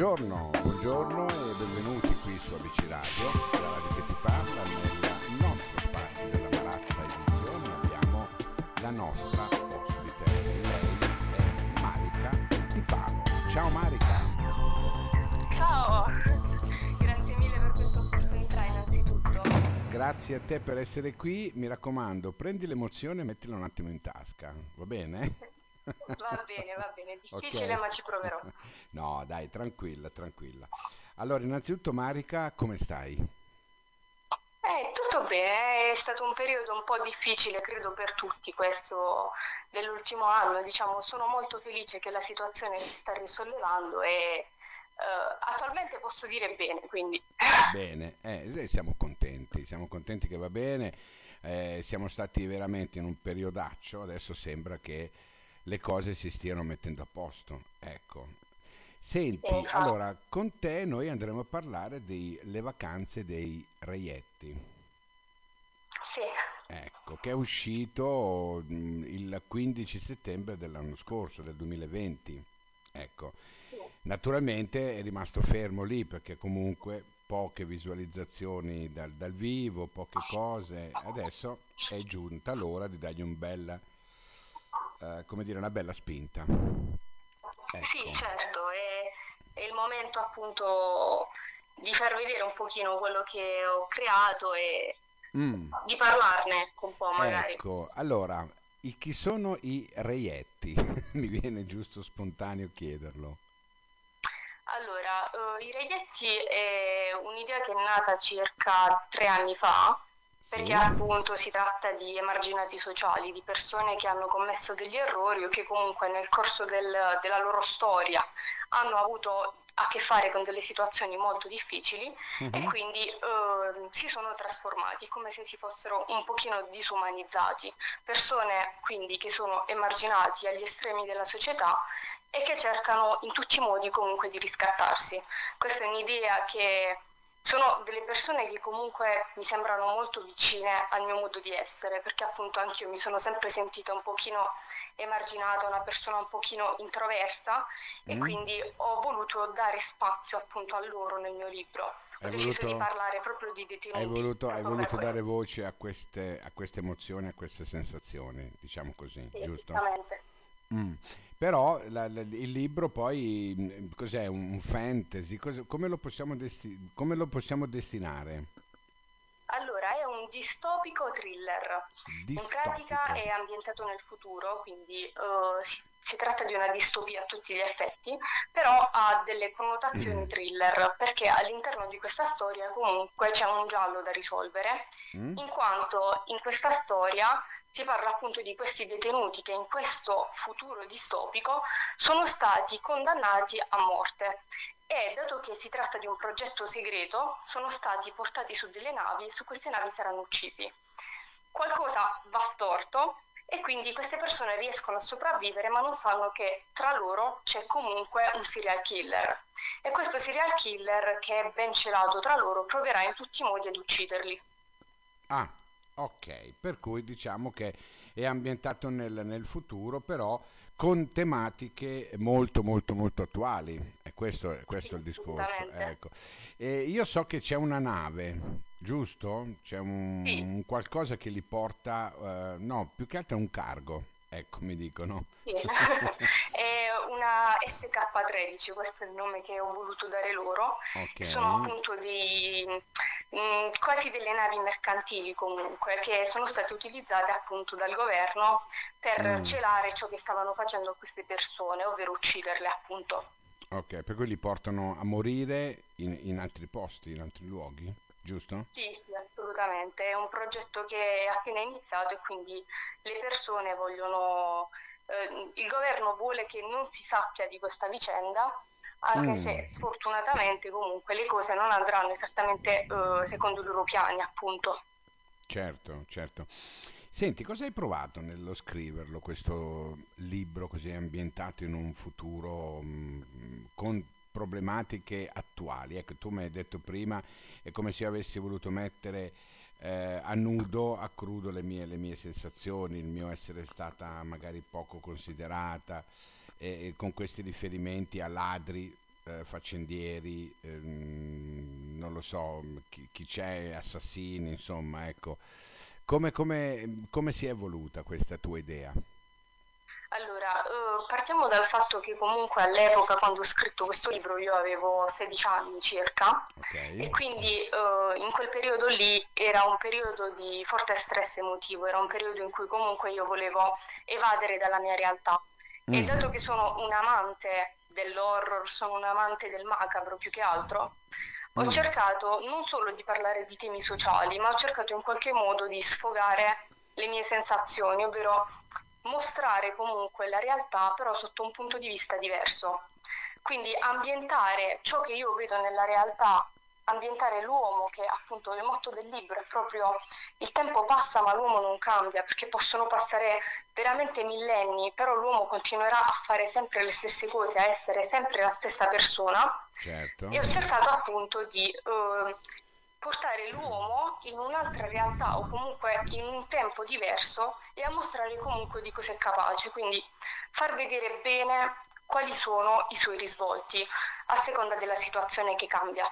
Buongiorno, buongiorno e benvenuti qui su ABC Radio, la radio che ti parla, nel nostro spazio della Marazza Edizione abbiamo la nostra ospite, lei è Marica Di Palo. Ciao Marica! Ciao, grazie mille per questa opportunità innanzitutto. Grazie a te per essere qui, mi raccomando, prendi l'emozione e mettila un attimo in tasca, va bene? Va bene, va bene, difficile Ok. ma ci proverò. No, dai, tranquilla, tranquilla. Allora, innanzitutto Marica, come stai? Eh, tutto bene, è stato un periodo un po' difficile, credo per tutti questo dell'ultimo anno, diciamo, sono molto felice che la situazione si sta risollevando e eh, attualmente posso dire bene, quindi Bene, eh, eh, siamo contenti, siamo contenti che va bene, eh, siamo stati veramente in un periodaccio, adesso sembra che le cose si stiano mettendo a posto, ecco. Senti, infatti. allora, con te noi andremo a parlare delle vacanze dei reietti, sì, ecco, che è uscito mm, il 15 settembre dell'anno scorso, del 2020, ecco. Naturalmente è rimasto fermo lì perché comunque poche visualizzazioni dal, dal vivo, poche cose. Adesso è giunta l'ora di dargli un bel, eh, come dire, una bella spinta. sì, Ecco. certo, è, è il momento appunto di far vedere un pochino quello che ho creato e Mm, di parlarne ecco, un po' magari. ecco, allora, i- chi sono i reietti? Mi viene giusto spontaneo chiederlo. Allora, eh, i reietti è un'idea che è nata circa tre anni fa, perché appunto si tratta di emarginati sociali, di persone che hanno commesso degli errori o che comunque nel corso del- della loro storia hanno avuto a che fare con delle situazioni molto difficili e Mhm. quindi eh, si sono trasformati, come se si fossero un pochino disumanizzati, persone quindi che sono emarginati agli estremi della società e che cercano in tutti i modi comunque di riscattarsi. Questa è un'idea che sono delle persone che comunque mi sembrano molto vicine al mio modo di essere, perché appunto anch'io mi sono sempre sentita un pochino emarginata, una persona un pochino introversa e Mm. quindi ho voluto dare spazio appunto a loro nel mio libro. Ho Hai deciso voluto- di parlare proprio di detenuti. Hai voluto, hai voluto dare voce a queste, a queste emozioni, a queste sensazioni, diciamo così, Sì, giusto? esattamente. Mm. Però la- la- il libro poi mm, cos'è? Un, fantasy? Cos- come, lo desti- come lo possiamo destinare? Distopico thriller. In pratica Distopico. è ambientato nel futuro, quindi eh, si, si tratta di una distopia a tutti gli effetti, però ha delle connotazioni Mm. thriller, perché all'interno di questa storia comunque c'è un giallo da risolvere, Mm? in quanto in questa storia si parla appunto di questi detenuti che in questo futuro distopico sono stati condannati a morte e dato che si tratta di un progetto segreto, sono stati portati su delle navi e su queste navi saranno uccisi. Qualcosa va storto e quindi queste persone riescono a sopravvivere ma non sanno che tra loro c'è comunque un serial killer e questo serial killer che è ben celato tra loro proverà in tutti i modi ad ucciderli. Ah, ok, per cui diciamo che è ambientato nel, nel futuro, però con tematiche molto molto molto attuali. E questo, è- questo è il discorso. Ecco. Io so che c'è una nave, giusto? C'è un, Sì. un qualcosa che li porta, eh, no, più che altro è un cargo, ecco, mi dicono. Sì. È una SK13, questo è il nome che ho voluto dare loro. Ok. Sono appunto dei, mm, quasi delle navi mercantili comunque che sono state utilizzate appunto dal governo per Mm. celare ciò che stavano facendo a queste persone, ovvero ucciderle appunto. Ok, per cui li portano a morire in, in altri posti, in altri luoghi, giusto? Sì, sì, assolutamente. È un progetto che è appena iniziato e quindi le persone vogliono, eh, il governo vuole che non si sappia di questa vicenda, anche Mm. se sfortunatamente comunque le cose non andranno esattamente eh, secondo i loro piani, appunto. Certo, certo. Senti, cosa hai provato nello scriverlo, questo libro così ambientato in un futuro mm, con problematiche attuali? Ecco, tu mi hai detto prima, è come se io avessi voluto mettere eh, a nudo, a crudo le mie, le mie sensazioni, il mio essere stata magari poco considerata, e, con questi riferimenti a ladri eh, faccendieri, ehm, non lo so, chi, chi c'è, assassini, insomma, ecco. Come, come, come si è evoluta questa tua idea? Partiamo dal fatto che comunque all'epoca quando ho scritto questo libro io avevo 16 anni circa. Ok? e quindi eh, in quel periodo lì era un periodo di forte stress emotivo, era un periodo in cui comunque io volevo evadere dalla mia realtà. E Mm, dato che sono un amante dell'horror, sono un amante del macabro più che altro, ho mm, cercato non solo di parlare di temi sociali, ma ho cercato in qualche modo di sfogare le mie sensazioni, ovvero mostrare comunque la realtà però sotto un punto di vista diverso. Quindi ambientare ciò che io vedo nella realtà, ambientare l'uomo, che appunto il motto del libro è proprio il tempo passa ma l'uomo non cambia, perché possono passare veramente millenni, però l'uomo continuerà a fare sempre le stesse cose, a essere sempre la stessa persona. certo. E ho cercato appunto di eh, portare l'uomo in un'altra realtà o comunque in un tempo diverso e a mostrare comunque di cosa è capace, quindi far vedere bene quali sono i suoi risvolti a seconda della situazione che cambia.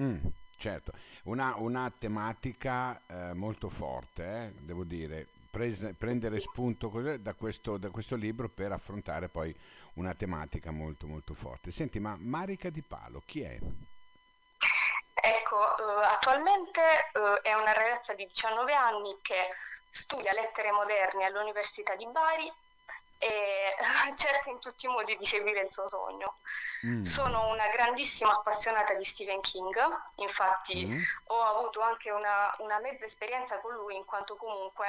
Mm, certo, una, una tematica eh, molto forte, eh, devo dire, prese- prendere spunto da questo, da questo libro per affrontare poi una tematica molto molto forte. Senti, ma Marica Di Palo, chi è? Ecco, eh, attualmente eh, è una ragazza di 19 anni che studia lettere moderne all'Università di Bari e cerca in tutti i modi di seguire il suo sogno. Mm, Sono una grandissima appassionata di Stephen King, infatti mm, ho avuto anche una, una mezza esperienza con lui in quanto comunque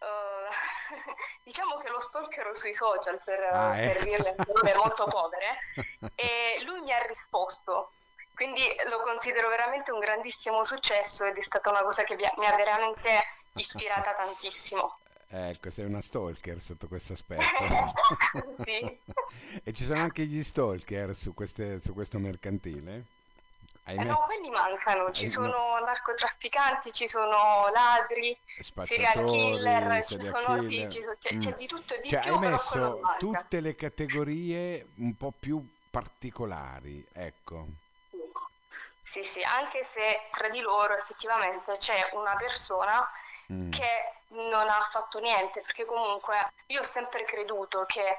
eh, diciamo che lo stalkerò sui social per, Ah, eh? per dirle in parole molto povere e lui mi ha risposto. Quindi lo considero veramente un grandissimo successo ed è stata una cosa che mi ha veramente ispirata tantissimo. Ecco, sei una stalker sotto questo aspetto. Sì. E ci sono anche gli stalker su queste- su questo mercantile? Eh no, quelli mancano, ci Eh, no, sono narcotrafficanti, ci sono ladri, serial killer, ci sono, sì, killer. so- c'è, Mm. di tutto e di Cioè, hai più, quello messo tutte le categorie un po' più particolari, ecco. Sì, sì, anche se tra di loro effettivamente c'è una persona Mm, che non ha fatto niente, perché comunque io ho sempre creduto che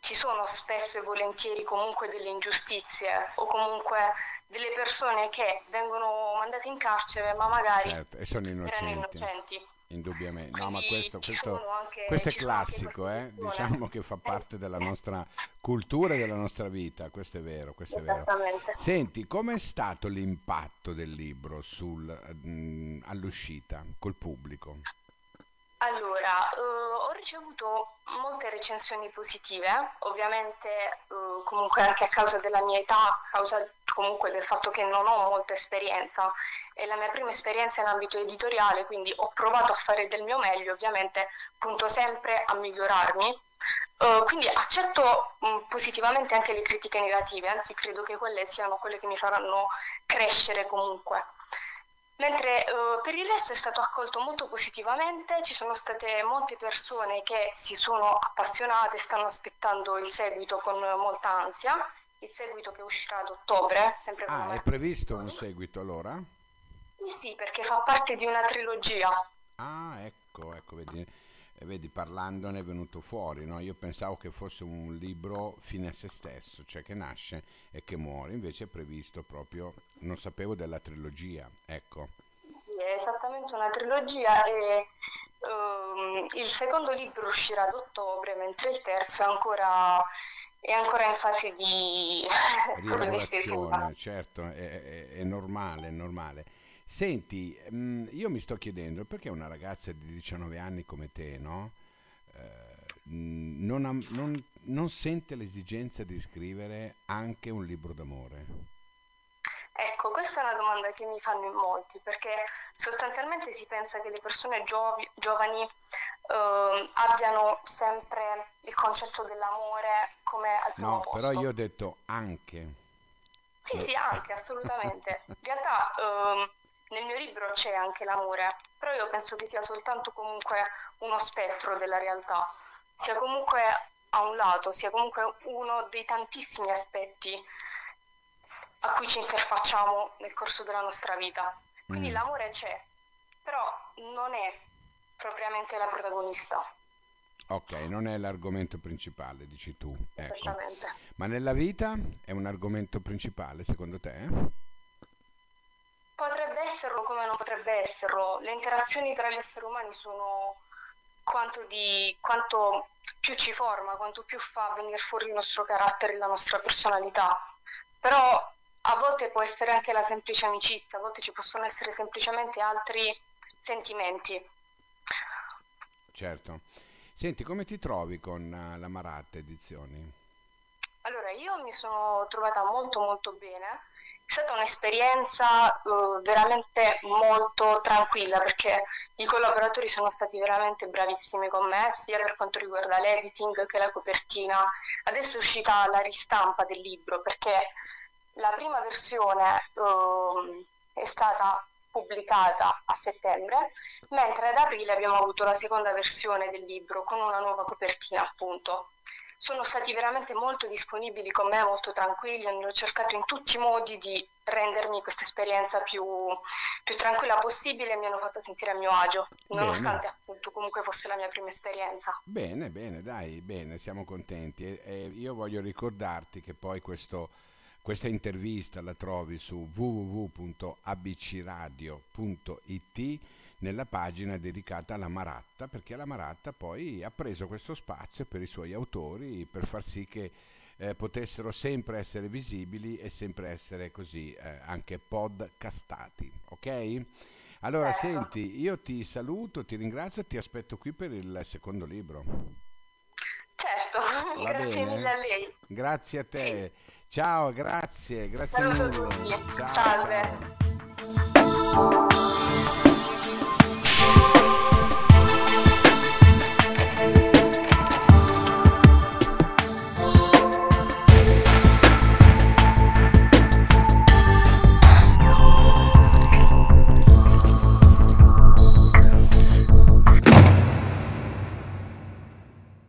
ci sono spesso e volentieri comunque delle ingiustizie o comunque delle persone che vengono mandate in carcere ma magari certo, sono erano innocenti, innocenti. Indubbiamente. No, ma questo, questo, anche, questo è classico, eh? Diciamo che fa parte della nostra cultura e della nostra vita, questo è vero, questo è vero. Senti, com'è stato l'impatto del libro sul, mm, all'uscita col pubblico? Allora, eh, ho ricevuto molte recensioni positive, ovviamente eh, comunque anche a causa della mia età, a causa comunque del fatto che non ho molta esperienza, è la mia prima esperienza in ambito editoriale, quindi ho provato a fare del mio meglio, ovviamente punto sempre a migliorarmi. Eh, quindi accetto mh, positivamente anche le critiche negative, anzi credo che quelle siano quelle che mi faranno crescere comunque. Mentre eh, per il resto è stato accolto molto positivamente, ci sono state molte persone che si sono appassionate, stanno aspettando il seguito con molta ansia, il seguito che uscirà ad ottobre, sempre con Ah, è previsto un seguito allora? Sì, sì, perché fa parte di una trilogia. Ah, ecco, ecco, vedi, eh, vedi, parlandone è venuto fuori, no? Io pensavo che fosse un libro fine a se stesso, cioè che nasce e che muore, invece è previsto proprio, non sapevo della trilogia, ecco. Sì, È esattamente una trilogia e ehm, il secondo libro uscirà ad ottobre, mentre il terzo è ancora, è ancora in fase di. Rielaborazione, certo, è, è- è normale, è normale. Senti, mm, io mi sto chiedendo perché una ragazza di 19 anni come te, no? Eh, non, non- non sente l'esigenza di scrivere anche un libro d'amore. Ecco, questa è una domanda che mi fanno in molti, perché sostanzialmente si pensa che le persone giovi- giovani ehm, abbiano sempre il concetto dell'amore come al primo No, però posto. io ho detto anche. Sì, sì, anche, assolutamente. In realtà ehm, nel mio libro c'è anche l'amore, però io penso che sia soltanto comunque uno spettro della realtà, sia comunque a un lato, sia comunque uno dei tantissimi aspetti a cui ci interfacciamo nel corso della nostra vita. Quindi mm. l'amore c'è, però non è propriamente la protagonista. Ok, non è l'argomento principale, dici tu. Ecco. Ma nella vita è un argomento principale secondo te? Potrebbe esserlo come non potrebbe esserlo. Le interazioni tra gli esseri umani sono quanto, di, quanto più ci forma, quanto più fa venire fuori il nostro carattere, la nostra personalità. Però a volte può essere anche la semplice amicizia, a volte ci possono essere semplicemente altri sentimenti. Certo. Senti, come ti trovi con uh, la Maratta Edizioni? Allora, io mi sono trovata molto molto bene, è stata un'esperienza uh, veramente molto tranquilla perché i collaboratori sono stati veramente bravissimi con me, sia per quanto riguarda l'editing che la copertina. Adesso è uscita la ristampa del libro perché la prima versione uh, è stata pubblicata a settembre, mentre ad aprile abbiamo avuto la seconda versione del libro con una nuova copertina appunto. Sono stati veramente molto disponibili con me, molto tranquilli, hanno cercato in tutti i modi di rendermi questa esperienza più, più tranquilla possibile e mi hanno fatto sentire a mio agio, nonostante bene. appunto comunque fosse la mia prima esperienza. Bene, bene, dai, bene, siamo contenti. E, e io voglio ricordarti che poi questo questa intervista la trovi su www.abcradio.it nella pagina dedicata alla Maratta, perché la Maratta poi ha preso questo spazio per i suoi autori per far sì che eh, potessero sempre essere visibili e sempre essere così eh, anche podcastati, ok? Allora, certo. senti, io ti saluto, ti ringrazio e ti aspetto qui per il secondo libro. Certo, Va grazie bene? mille a lei. Grazie a te. Sì. Ciao, grazie, grazie Saluto mille. Ciao, Salve. Ciao.